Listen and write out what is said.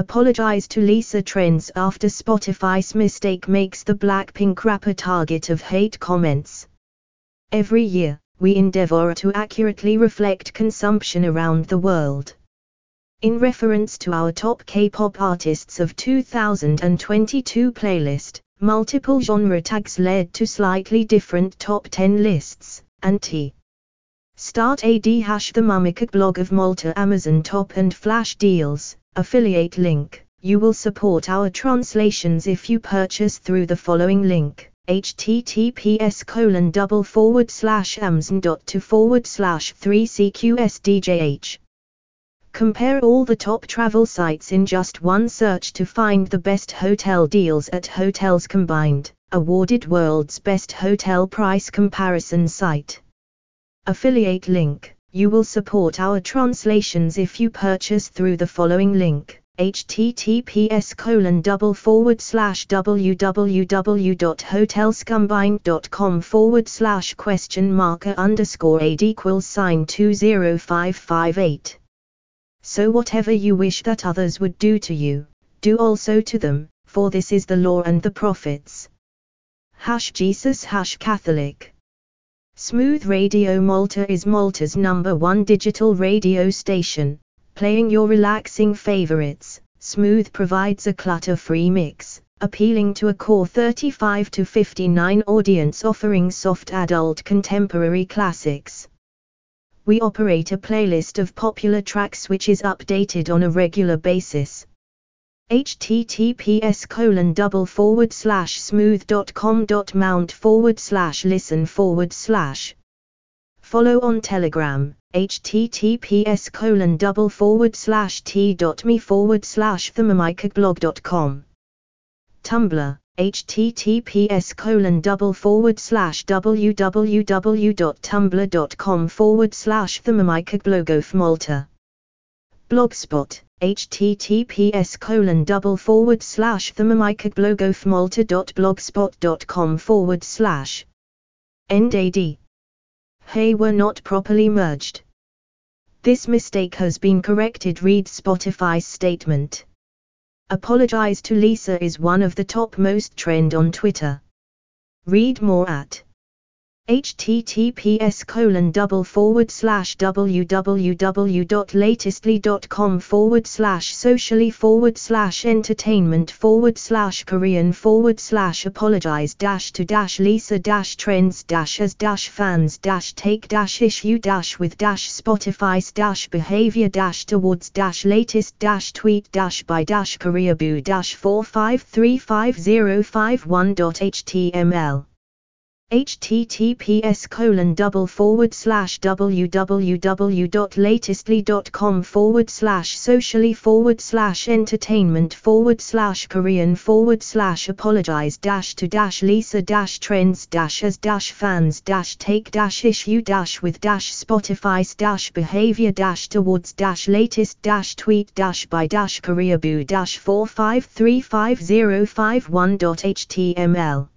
Apologize to Lisa Trends after Spotify's mistake makes the Blackpink rapper target of hate comments. Every year, we endeavor to accurately reflect consumption around the world. In reference to our top K-pop artists of 2022 playlist, multiple genre tags led to slightly different top 10 lists, and T. Start AD hash the Mummichog blog of Malta Amazon top and flash deals, affiliate link. You will support our translations if you purchase through the following link https colon double forward slash amazon dot to forward slash 3cqsdjh. Compare all the top travel sites in just one search to find the best hotel deals at Hotels Combined, awarded world's best hotel price comparison site. Affiliate link. You will support our translations if you purchase through the following link https colon double forward slash www.hotelscombined.com forward slash question marker underscore aid equals sign 20558. So whatever you wish that others would do to you, do also to them, for this is the law and the prophets. Hash Jesus Hash Catholic Smooth Radio Malta is Malta's number one digital radio station, playing your relaxing favorites. Smooth provides a clutter-free mix, appealing to a core 35 to 59 audience offering soft adult contemporary classics. We operate a playlist of popular tracks which is updated on a regular basis https colon double forward slash smooth dot com dot mount forward slash listen forward slash. Follow on telegram https colon double forward slash t dot me forward slash tumblr https colon double forward slash www.tumblr.com forward slash blogspot https colon double forward slash thermomicatblogofmalta.blogspot.com forward slash NDAD. Hey were not properly merged. This mistake has been corrected read Spotify's statement. Apologize to Lisa is one of the top most trend on Twitter. Read more at https colon double forward slash www.latestly.com forward slash socially forward slash entertainment forward slash korean forward slash apologize dash to dash lisa dash trends dash as dash fans dash take dash issue dash with dash spotify's dash behavior dash towards dash latest dash tweet dash by dash koreaboo dash 4535051.html https colon double forward slash www.latestly.com forward slash socially forward slash entertainment forward slash korean forward slash apologize dash to dash lisa dash trends dash as dash fans dash take dash issue dash with dash spotify's dash behavior dash towards dash latest dash tweet dash by dash koreaboo dash 4535051.html